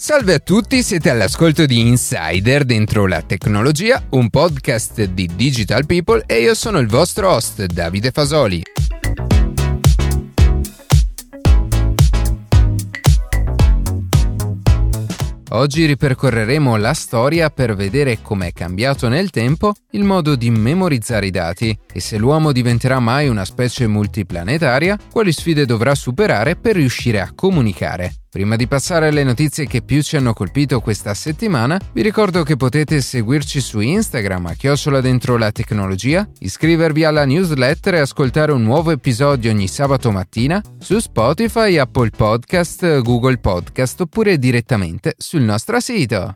Salve a tutti, siete all'ascolto di Insider dentro la tecnologia, un podcast di Digital People e io sono il vostro host Davide Fasoli. Oggi ripercorreremo la storia per vedere com'è cambiato nel tempo il modo di memorizzare i dati e se l'uomo diventerà mai una specie multiplanetaria, quali sfide dovrà superare per riuscire a comunicare. Prima di passare alle notizie che più ci hanno colpito questa settimana, vi ricordo che potete seguirci su Instagram a chiocciola dentro la tecnologia, iscrivervi alla newsletter e ascoltare un nuovo episodio ogni sabato mattina su Spotify, Apple Podcast, Google Podcast oppure direttamente sul nostro sito.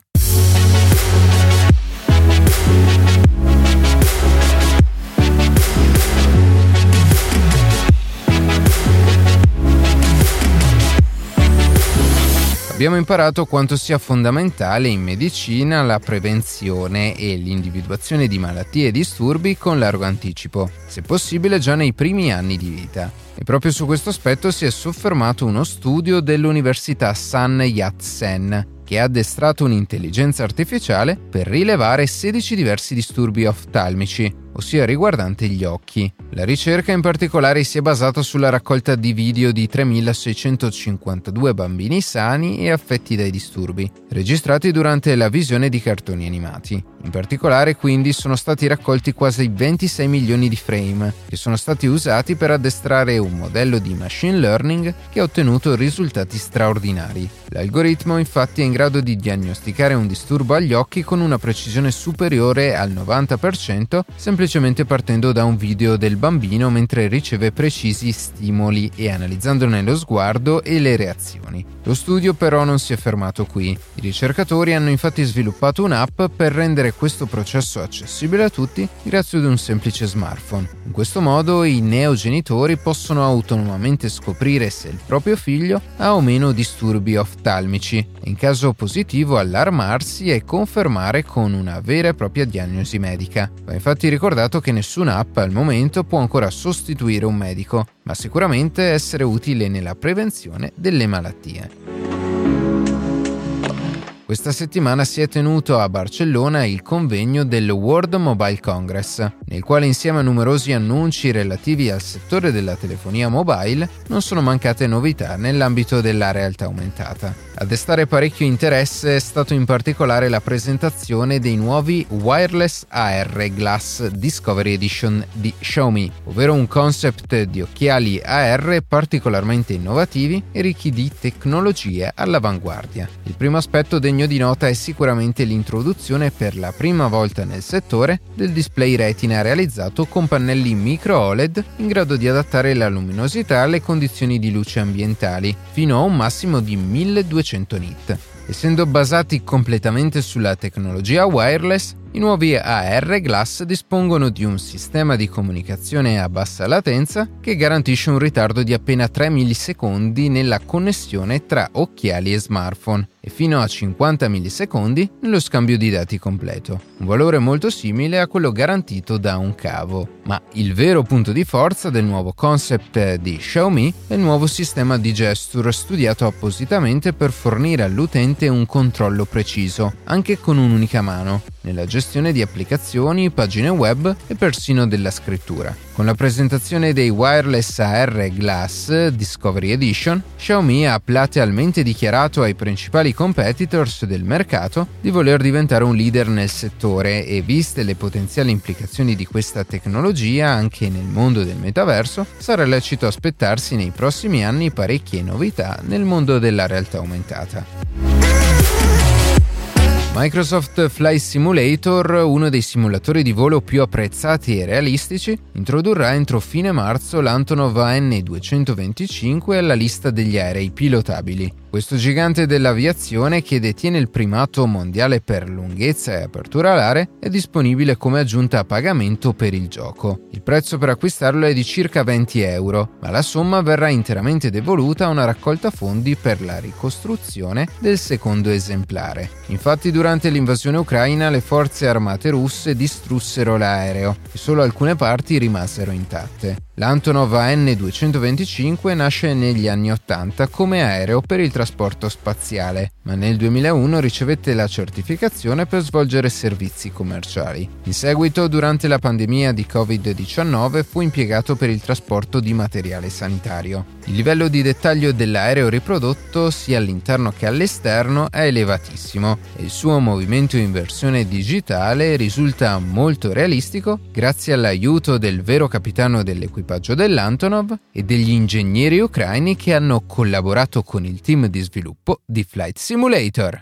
Abbiamo imparato quanto sia fondamentale in medicina la prevenzione e l'individuazione di malattie e disturbi con largo anticipo, se possibile già nei primi anni di vita. E proprio su questo aspetto si è soffermato uno studio dell'Università San Yat-sen, che ha addestrato un'intelligenza artificiale per rilevare 16 diversi disturbi oftalmici, ossia riguardanti gli occhi. La ricerca in particolare si è basata sulla raccolta di video di 3652 bambini sani e affetti dai disturbi, registrati durante la visione di cartoni animati. In particolare quindi sono stati raccolti quasi 26 milioni di frame, che sono stati usati per addestrare un modello di machine learning che ha ottenuto risultati straordinari. L'algoritmo infatti è in grado di diagnosticare un disturbo agli occhi con una precisione superiore al 90% semplicemente partendo da un video del bambino mentre riceve precisi stimoli e analizzandone lo sguardo e le reazioni. Lo studio però non si è fermato qui. I ricercatori hanno infatti sviluppato un'app per rendere questo processo accessibile a tutti grazie ad un semplice smartphone. In questo modo i neogenitori possono autonomamente scoprire se il proprio figlio ha o meno disturbi oftalmici e in caso positivo allarmarsi e confermare con una vera e propria diagnosi medica. Va infatti ricordato che nessuna app al momento può ancora sostituire un medico, ma sicuramente essere utile nella prevenzione delle malattie. Questa settimana si è tenuto a Barcellona il convegno del World Mobile Congress, nel quale insieme a numerosi annunci relativi al settore della telefonia mobile non sono mancate novità nell'ambito della realtà aumentata. A destare parecchio interesse è stato in particolare la presentazione dei nuovi Wireless AR Glass Discovery Edition di Xiaomi, ovvero un concept di occhiali AR particolarmente innovativi e ricchi di tecnologie all'avanguardia. Il primo aspetto degno Degno di nota è sicuramente l'introduzione per la prima volta nel settore del display retina realizzato con pannelli micro OLED in grado di adattare la luminosità alle condizioni di luce ambientali, fino a un massimo di 1200 nit. Essendo basati completamente sulla tecnologia wireless, i nuovi AR Glass dispongono di un sistema di comunicazione a bassa latenza che garantisce un ritardo di appena 3 millisecondi nella connessione tra occhiali e smartphone e fino a 50 millisecondi nello scambio di dati completo, un valore molto simile a quello garantito da un cavo. Ma il vero punto di forza del nuovo concept di Xiaomi è il nuovo sistema di gesture studiato appositamente per fornire all'utente un controllo preciso, anche con un'unica mano, nella gestione di applicazioni, pagine web e persino della scrittura. Con la presentazione dei wireless AR Glass Discovery Edition, Xiaomi ha platealmente dichiarato ai principali competitors del mercato di voler diventare un leader nel settore e viste le potenziali implicazioni di questa tecnologia anche nel mondo del metaverso, sarà lecito aspettarsi nei prossimi anni parecchie novità nel mondo della realtà aumentata. Microsoft Flight Simulator, uno dei simulatori di volo più apprezzati e realistici, introdurrà entro fine marzo l'Antonov AN225 alla lista degli aerei pilotabili. Questo gigante dell'aviazione, che detiene il primato mondiale per lunghezza e apertura alare, è disponibile come aggiunta a pagamento per il gioco. Il prezzo per acquistarlo è di circa 20 euro, ma la somma verrà interamente devoluta a una raccolta fondi per la ricostruzione del secondo esemplare. Infatti, durante l'invasione ucraina, le forze armate russe distrussero l'aereo e solo alcune parti rimasero intatte. L'Antonov AN-225 nasce negli anni 80 come aereo per il trasporto spaziale, ma nel 2001 ricevette la certificazione per svolgere servizi commerciali. In seguito, durante la pandemia di Covid-19, fu impiegato per il trasporto di materiale sanitario. Il livello di dettaglio dell'aereo riprodotto, sia all'interno che all'esterno, è elevatissimo e il suo movimento in versione digitale risulta molto realistico grazie all'aiuto del vero capitano dell'equipaggio dell'equipaggio dell'Antonov e degli ingegneri ucraini che hanno collaborato con il team di sviluppo di Flight Simulator.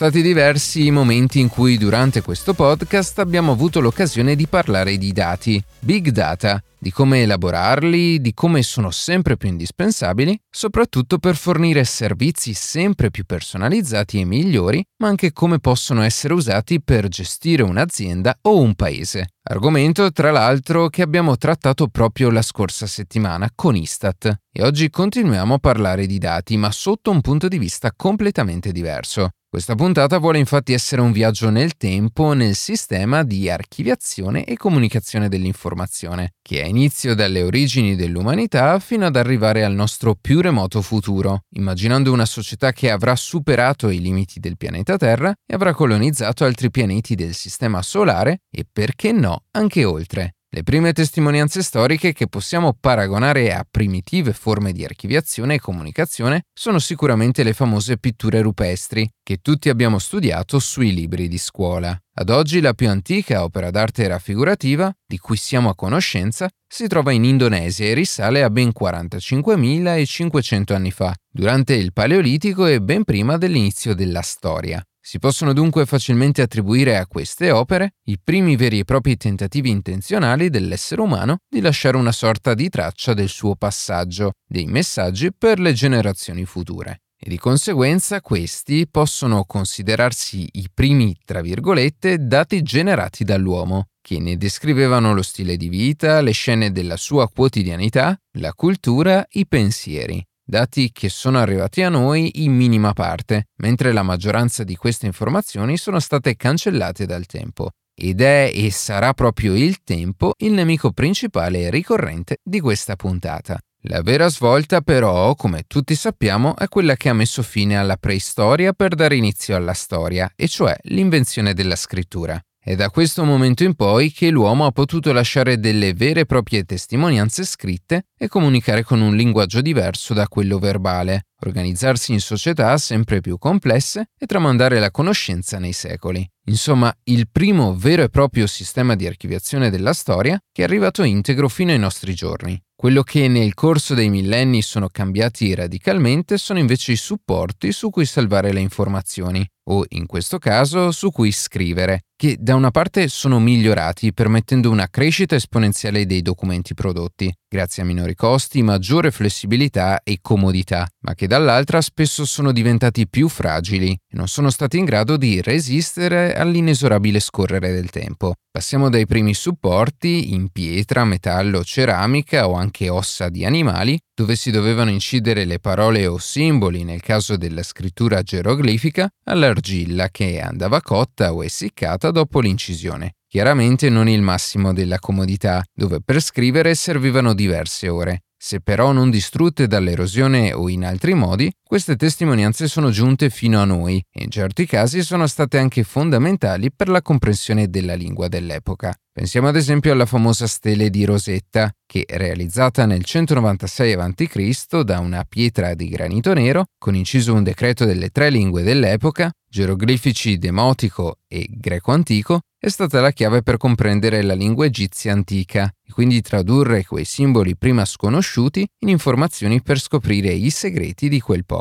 Stati diversi i momenti in cui durante questo podcast abbiamo avuto l'occasione di parlare di dati, big data, di come elaborarli, di come sono sempre più indispensabili, soprattutto per fornire servizi sempre più personalizzati e migliori, ma anche come possono essere usati per gestire un'azienda o un paese. Argomento, tra l'altro, che abbiamo trattato proprio la scorsa settimana con Istat. E oggi continuiamo a parlare di dati, ma sotto un punto di vista completamente diverso. Questa puntata vuole infatti essere un viaggio nel tempo nel sistema di archiviazione e comunicazione dell'informazione, che ha inizio dalle origini dell'umanità fino ad arrivare al nostro più remoto futuro, immaginando una società che avrà superato i limiti del pianeta Terra e avrà colonizzato altri pianeti del Sistema Solare e, perché no, anche oltre. Le prime testimonianze storiche che possiamo paragonare a primitive forme di archiviazione e comunicazione sono sicuramente le famose pitture rupestri, che tutti abbiamo studiato sui libri di scuola. Ad oggi la più antica opera d'arte raffigurativa, di cui siamo a conoscenza, si trova in Indonesia e risale a ben 45.500 anni fa, durante il Paleolitico e ben prima dell'inizio della storia. Si possono dunque facilmente attribuire a queste opere i primi veri e propri tentativi intenzionali dell'essere umano di lasciare una sorta di traccia del suo passaggio, dei messaggi per le generazioni future. E di conseguenza questi possono considerarsi i primi, tra virgolette, dati generati dall'uomo, che ne descrivevano lo stile di vita, le scene della sua quotidianità, la cultura, i pensieri dati che sono arrivati a noi in minima parte, mentre la maggioranza di queste informazioni sono state cancellate dal tempo. Ed è e sarà proprio il tempo il nemico principale e ricorrente di questa puntata. La vera svolta però, come tutti sappiamo, è quella che ha messo fine alla preistoria per dare inizio alla storia, e cioè l'invenzione della scrittura. È da questo momento in poi che l'uomo ha potuto lasciare delle vere e proprie testimonianze scritte e comunicare con un linguaggio diverso da quello verbale, organizzarsi in società sempre più complesse e tramandare la conoscenza nei secoli. Insomma, il primo vero e proprio sistema di archiviazione della storia che è arrivato integro fino ai nostri giorni. Quello che nel corso dei millenni sono cambiati radicalmente sono invece i supporti su cui salvare le informazioni, o in questo caso su cui scrivere, che da una parte sono migliorati permettendo una crescita esponenziale dei documenti prodotti, grazie a minori costi, maggiore flessibilità e comodità, ma che dall'altra spesso sono diventati più fragili e non sono stati in grado di resistere all'inesorabile scorrere del tempo. Passiamo dai primi supporti in pietra, metallo, ceramica o anche ossa di animali, dove si dovevano incidere le parole o simboli nel caso della scrittura geroglifica, all'argilla che andava cotta o essiccata dopo l'incisione. Chiaramente non il massimo della comodità, dove per scrivere servivano diverse ore. Se però non distrutte dall'erosione o in altri modi, queste testimonianze sono giunte fino a noi e in certi casi sono state anche fondamentali per la comprensione della lingua dell'epoca. Pensiamo ad esempio alla famosa stele di Rosetta, che realizzata nel 196 a.C. da una pietra di granito nero, con inciso un decreto delle tre lingue dell'epoca, geroglifici demotico e greco antico, è stata la chiave per comprendere la lingua egizia antica e quindi tradurre quei simboli prima sconosciuti in informazioni per scoprire i segreti di quel popolo.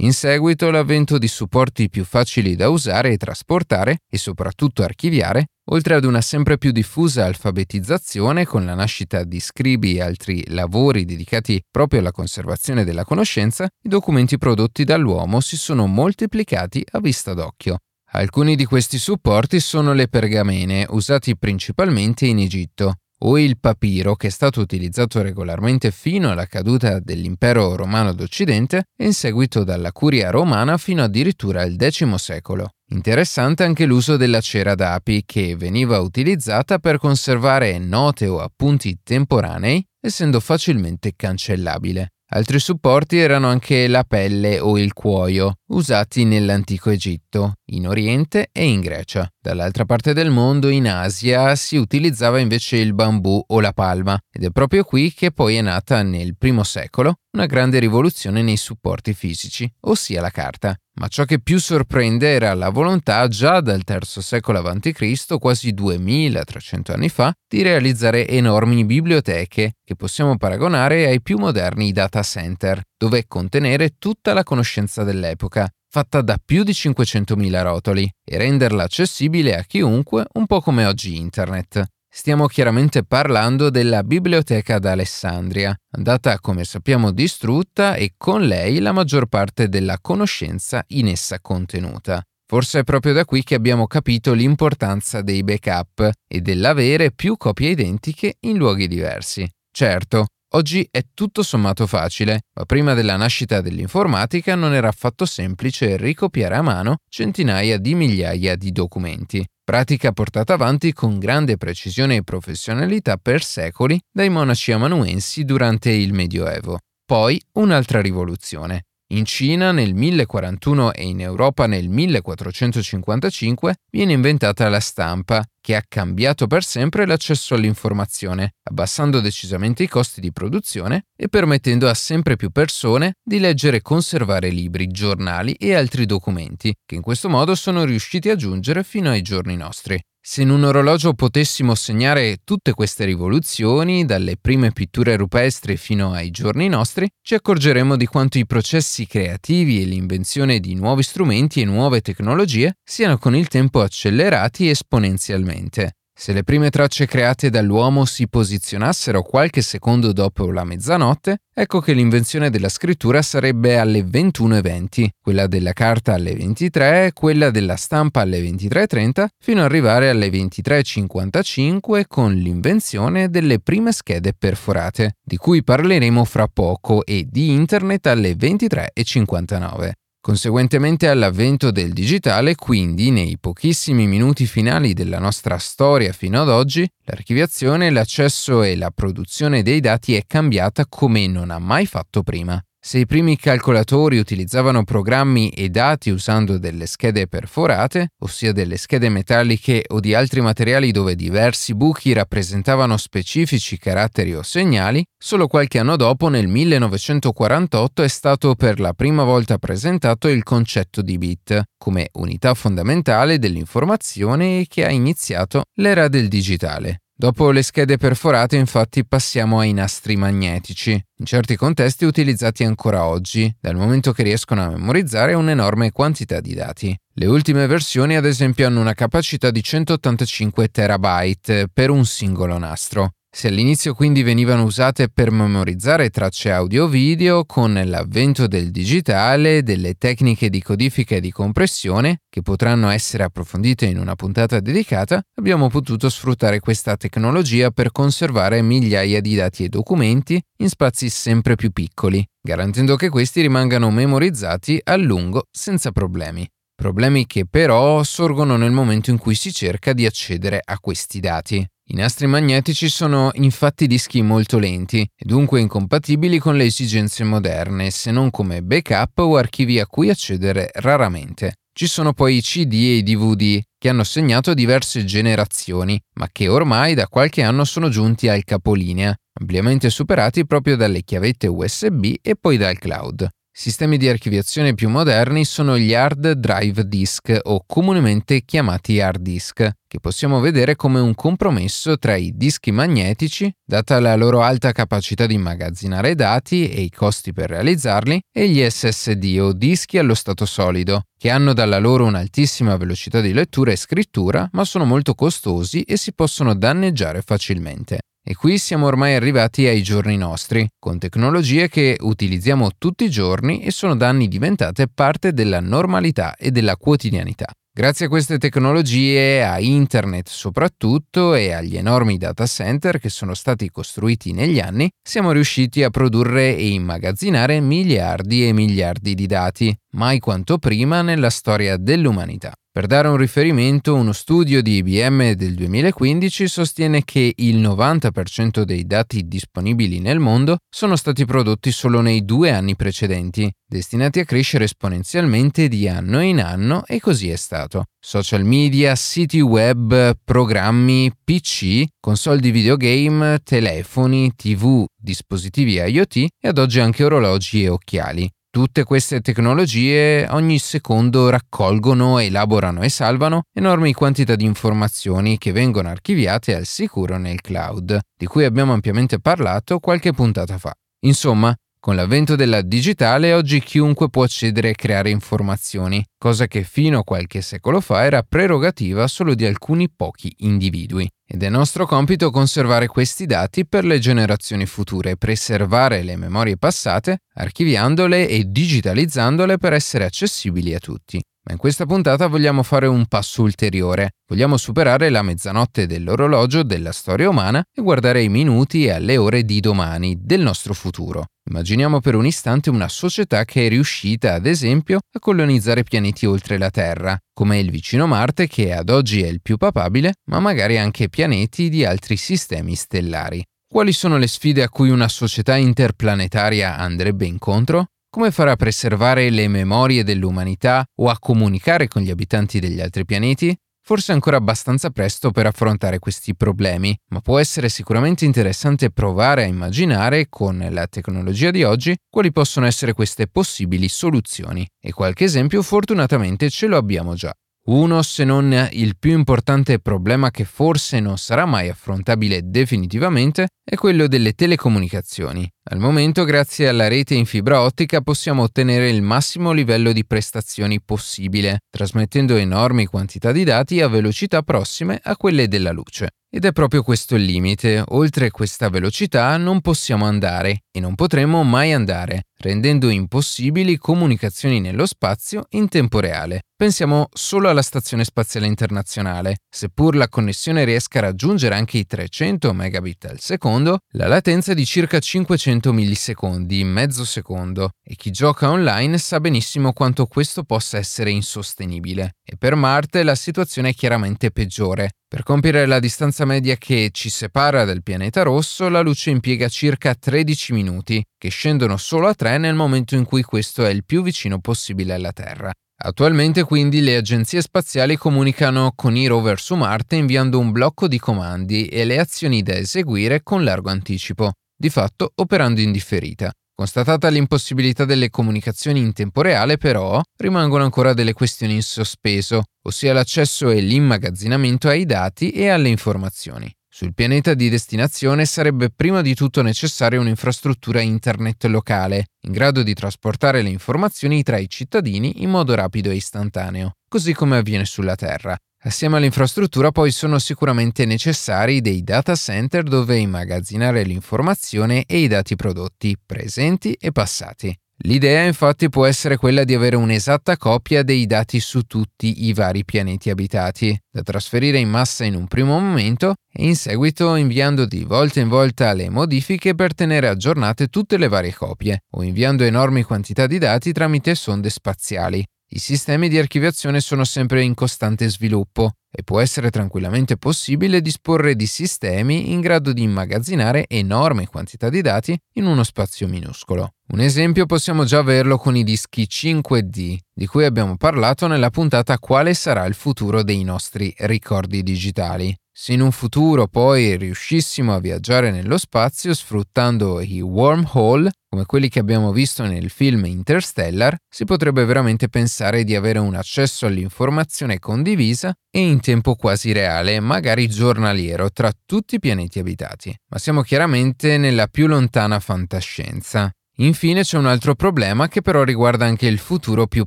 In seguito l'avvento di supporti più facili da usare e trasportare e soprattutto archiviare, oltre ad una sempre più diffusa alfabetizzazione con la nascita di scribi e altri lavori dedicati proprio alla conservazione della conoscenza, i documenti prodotti dall'uomo si sono moltiplicati a vista d'occhio. Alcuni di questi supporti sono le pergamene, usati principalmente in Egitto. O il papiro che è stato utilizzato regolarmente fino alla caduta dell'impero romano d'Occidente e in seguito dalla curia romana fino addirittura al X secolo. Interessante anche l'uso della cera d'api che veniva utilizzata per conservare note o appunti temporanei essendo facilmente cancellabile. Altri supporti erano anche la pelle o il cuoio, usati nell'antico Egitto, in Oriente e in Grecia. Dall'altra parte del mondo, in Asia, si utilizzava invece il bambù o la palma, ed è proprio qui che poi è nata nel I secolo una grande rivoluzione nei supporti fisici, ossia la carta. Ma ciò che più sorprende era la volontà già dal III secolo a.C., quasi 2300 anni fa, di realizzare enormi biblioteche che possiamo paragonare ai più moderni data center, dove contenere tutta la conoscenza dell'epoca, fatta da più di 500.000 rotoli, e renderla accessibile a chiunque, un po' come oggi Internet. Stiamo chiaramente parlando della Biblioteca d'Alessandria, andata come sappiamo distrutta e con lei la maggior parte della conoscenza in essa contenuta. Forse è proprio da qui che abbiamo capito l'importanza dei backup e dell'avere più copie identiche in luoghi diversi. Certo, oggi è tutto sommato facile, ma prima della nascita dell'informatica non era affatto semplice ricopiare a mano centinaia di migliaia di documenti pratica portata avanti con grande precisione e professionalità per secoli dai monaci amanuensi durante il Medioevo. Poi un'altra rivoluzione. In Cina nel 1041 e in Europa nel 1455 viene inventata la stampa, che ha cambiato per sempre l'accesso all'informazione, abbassando decisamente i costi di produzione e permettendo a sempre più persone di leggere e conservare libri, giornali e altri documenti, che in questo modo sono riusciti a giungere fino ai giorni nostri. Se in un orologio potessimo segnare tutte queste rivoluzioni, dalle prime pitture rupestri fino ai giorni nostri, ci accorgeremo di quanto i processi creativi e l'invenzione di nuovi strumenti e nuove tecnologie siano con il tempo accelerati esponenzialmente. Se le prime tracce create dall'uomo si posizionassero qualche secondo dopo la mezzanotte, ecco che l'invenzione della scrittura sarebbe alle 21.20, quella della carta alle 23, quella della stampa alle 23.30, fino ad arrivare alle 23.55 con l'invenzione delle prime schede perforate, di cui parleremo fra poco, e di Internet alle 23.59. Conseguentemente all'avvento del digitale, quindi nei pochissimi minuti finali della nostra storia fino ad oggi, l'archiviazione, l'accesso e la produzione dei dati è cambiata come non ha mai fatto prima. Se i primi calcolatori utilizzavano programmi e dati usando delle schede perforate, ossia delle schede metalliche o di altri materiali dove diversi buchi rappresentavano specifici caratteri o segnali, solo qualche anno dopo, nel 1948, è stato per la prima volta presentato il concetto di bit come unità fondamentale dell'informazione che ha iniziato l'era del digitale. Dopo le schede perforate infatti passiamo ai nastri magnetici, in certi contesti utilizzati ancora oggi, dal momento che riescono a memorizzare un'enorme quantità di dati. Le ultime versioni ad esempio hanno una capacità di 185 terabyte per un singolo nastro. Se all'inizio quindi venivano usate per memorizzare tracce audio-video, con l'avvento del digitale, delle tecniche di codifica e di compressione, che potranno essere approfondite in una puntata dedicata, abbiamo potuto sfruttare questa tecnologia per conservare migliaia di dati e documenti in spazi sempre più piccoli, garantendo che questi rimangano memorizzati a lungo senza problemi. Problemi che però sorgono nel momento in cui si cerca di accedere a questi dati. I nastri magnetici sono infatti dischi molto lenti e dunque incompatibili con le esigenze moderne, se non come backup o archivi a cui accedere raramente. Ci sono poi i CD e i DVD che hanno segnato diverse generazioni, ma che ormai da qualche anno sono giunti al capolinea, ampiamente superati proprio dalle chiavette USB e poi dal cloud. Sistemi di archiviazione più moderni sono gli hard drive disk o comunemente chiamati hard disk, che possiamo vedere come un compromesso tra i dischi magnetici, data la loro alta capacità di immagazzinare dati e i costi per realizzarli, e gli SSD o dischi allo stato solido, che hanno dalla loro un'altissima velocità di lettura e scrittura, ma sono molto costosi e si possono danneggiare facilmente. E qui siamo ormai arrivati ai giorni nostri, con tecnologie che utilizziamo tutti i giorni e sono da anni diventate parte della normalità e della quotidianità. Grazie a queste tecnologie, a internet soprattutto e agli enormi data center che sono stati costruiti negli anni, siamo riusciti a produrre e immagazzinare miliardi e miliardi di dati, mai quanto prima nella storia dell'umanità. Per dare un riferimento, uno studio di IBM del 2015 sostiene che il 90% dei dati disponibili nel mondo sono stati prodotti solo nei due anni precedenti, destinati a crescere esponenzialmente di anno in anno e così è stato. Social media, siti web, programmi, PC, console di videogame, telefoni, tv, dispositivi IoT e ad oggi anche orologi e occhiali. Tutte queste tecnologie ogni secondo raccolgono, elaborano e salvano enormi quantità di informazioni che vengono archiviate al sicuro nel cloud, di cui abbiamo ampiamente parlato qualche puntata fa. Insomma, con l'avvento della digitale oggi chiunque può accedere e creare informazioni, cosa che fino a qualche secolo fa era prerogativa solo di alcuni pochi individui. Ed è nostro compito conservare questi dati per le generazioni future, preservare le memorie passate, archiviandole e digitalizzandole per essere accessibili a tutti. Ma in questa puntata vogliamo fare un passo ulteriore. Vogliamo superare la mezzanotte dell'orologio della storia umana e guardare ai minuti e alle ore di domani, del nostro futuro. Immaginiamo per un istante una società che è riuscita, ad esempio, a colonizzare pianeti oltre la Terra, come il vicino Marte che ad oggi è il più papabile, ma magari anche pianeti di altri sistemi stellari. Quali sono le sfide a cui una società interplanetaria andrebbe incontro? Come farà a preservare le memorie dell'umanità o a comunicare con gli abitanti degli altri pianeti? Forse è ancora abbastanza presto per affrontare questi problemi, ma può essere sicuramente interessante provare a immaginare, con la tecnologia di oggi, quali possono essere queste possibili soluzioni. E qualche esempio fortunatamente ce lo abbiamo già. Uno, se non il più importante problema che forse non sarà mai affrontabile definitivamente, è quello delle telecomunicazioni. Al momento, grazie alla rete in fibra ottica, possiamo ottenere il massimo livello di prestazioni possibile, trasmettendo enormi quantità di dati a velocità prossime a quelle della luce. Ed è proprio questo il limite, oltre questa velocità non possiamo andare e non potremo mai andare, rendendo impossibili comunicazioni nello spazio in tempo reale. Pensiamo solo alla Stazione Spaziale Internazionale. Seppur la connessione riesca a raggiungere anche i 300 megabit al secondo, la latenza è di circa 500 millisecondi, mezzo secondo, e chi gioca online sa benissimo quanto questo possa essere insostenibile. E per Marte la situazione è chiaramente peggiore. Per compiere la distanza media che ci separa dal pianeta rosso, la luce impiega circa 13 minuti, che scendono solo a 3 nel momento in cui questo è il più vicino possibile alla Terra. Attualmente quindi le agenzie spaziali comunicano con i rover su Marte inviando un blocco di comandi e le azioni da eseguire con largo anticipo, di fatto operando in differita. Constatata l'impossibilità delle comunicazioni in tempo reale, però, rimangono ancora delle questioni in sospeso, ossia l'accesso e l'immagazzinamento ai dati e alle informazioni. Sul pianeta di destinazione sarebbe prima di tutto necessaria un'infrastruttura internet locale, in grado di trasportare le informazioni tra i cittadini in modo rapido e istantaneo, così come avviene sulla Terra. Assieme all'infrastruttura poi sono sicuramente necessari dei data center dove immagazzinare l'informazione e i dati prodotti, presenti e passati. L'idea infatti può essere quella di avere un'esatta copia dei dati su tutti i vari pianeti abitati, da trasferire in massa in un primo momento e in seguito inviando di volta in volta le modifiche per tenere aggiornate tutte le varie copie, o inviando enormi quantità di dati tramite sonde spaziali. I sistemi di archiviazione sono sempre in costante sviluppo e può essere tranquillamente possibile disporre di sistemi in grado di immagazzinare enormi quantità di dati in uno spazio minuscolo. Un esempio possiamo già averlo con i dischi 5D, di cui abbiamo parlato nella puntata Quale sarà il futuro dei nostri ricordi digitali. Se in un futuro poi riuscissimo a viaggiare nello spazio sfruttando i wormhole, come quelli che abbiamo visto nel film Interstellar, si potrebbe veramente pensare di avere un accesso all'informazione condivisa e in tempo quasi reale, magari giornaliero, tra tutti i pianeti abitati. Ma siamo chiaramente nella più lontana fantascienza. Infine c'è un altro problema che però riguarda anche il futuro più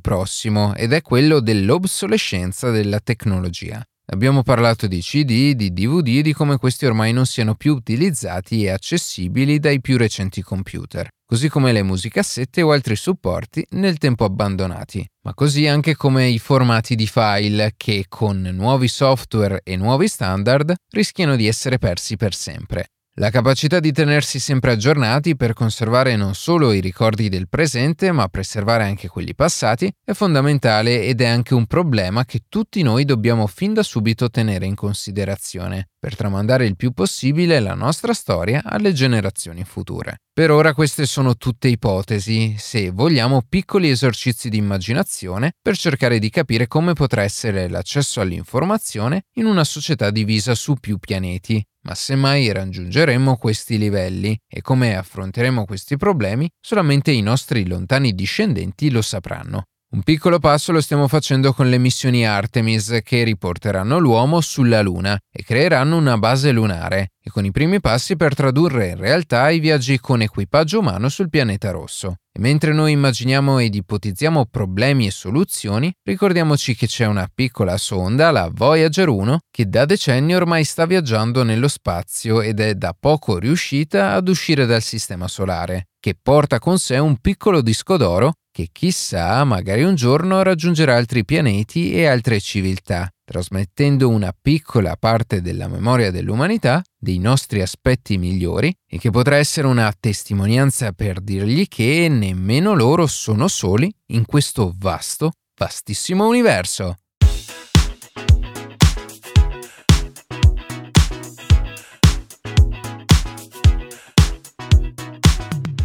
prossimo ed è quello dell'obsolescenza della tecnologia. Abbiamo parlato di CD, di DVD e di come questi ormai non siano più utilizzati e accessibili dai più recenti computer, così come le musicassette o altri supporti nel tempo abbandonati, ma così anche come i formati di file che con nuovi software e nuovi standard rischiano di essere persi per sempre. La capacità di tenersi sempre aggiornati per conservare non solo i ricordi del presente, ma preservare anche quelli passati, è fondamentale ed è anche un problema che tutti noi dobbiamo fin da subito tenere in considerazione, per tramandare il più possibile la nostra storia alle generazioni future. Per ora queste sono tutte ipotesi, se vogliamo piccoli esercizi di immaginazione per cercare di capire come potrà essere l'accesso all'informazione in una società divisa su più pianeti, ma se mai raggiungeremo questi livelli e come affronteremo questi problemi, solamente i nostri lontani discendenti lo sapranno. Un piccolo passo lo stiamo facendo con le missioni Artemis che riporteranno l'uomo sulla Luna e creeranno una base lunare e con i primi passi per tradurre in realtà i viaggi con equipaggio umano sul pianeta rosso. E mentre noi immaginiamo ed ipotizziamo problemi e soluzioni, ricordiamoci che c'è una piccola sonda, la Voyager 1, che da decenni ormai sta viaggiando nello spazio ed è da poco riuscita ad uscire dal Sistema Solare, che porta con sé un piccolo disco d'oro che chissà magari un giorno raggiungerà altri pianeti e altre civiltà, trasmettendo una piccola parte della memoria dell'umanità, dei nostri aspetti migliori, e che potrà essere una testimonianza per dirgli che nemmeno loro sono soli in questo vasto, vastissimo universo.